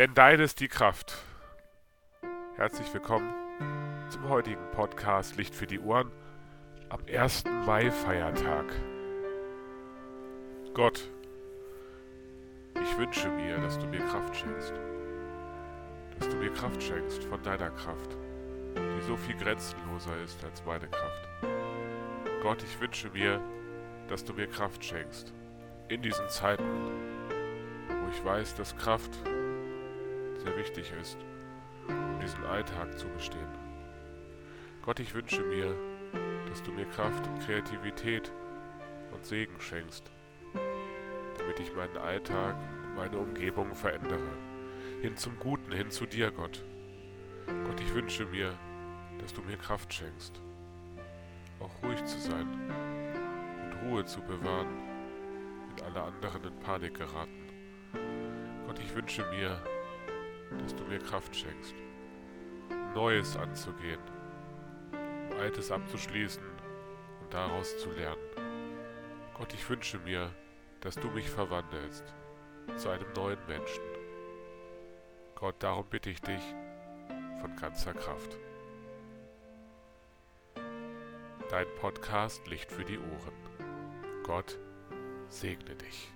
Denn dein ist die Kraft. Herzlich willkommen zum heutigen Podcast Licht für die Ohren am 1. Mai-Feiertag. Gott, ich wünsche mir, dass du mir Kraft schenkst. Dass du mir Kraft schenkst von deiner Kraft, die so viel grenzenloser ist als meine Kraft. Gott, ich wünsche mir, dass du mir Kraft schenkst. In diesen Zeiten, wo ich weiß, dass Kraft sehr wichtig ist, um diesen Alltag zu bestehen. Gott, ich wünsche mir, dass du mir Kraft und Kreativität und Segen schenkst, damit ich meinen Alltag und meine Umgebung verändere. Hin zum Guten, hin zu dir, Gott. Gott, ich wünsche mir, dass du mir Kraft schenkst, auch ruhig zu sein und Ruhe zu bewahren, wenn alle anderen in Panik geraten. Gott, ich wünsche mir, dass du mir Kraft schenkst, Neues anzugehen, Altes abzuschließen und daraus zu lernen. Gott, ich wünsche mir, dass du mich verwandelst zu einem neuen Menschen. Gott, darum bitte ich dich von ganzer Kraft. Dein Podcast Licht für die Ohren. Gott segne dich.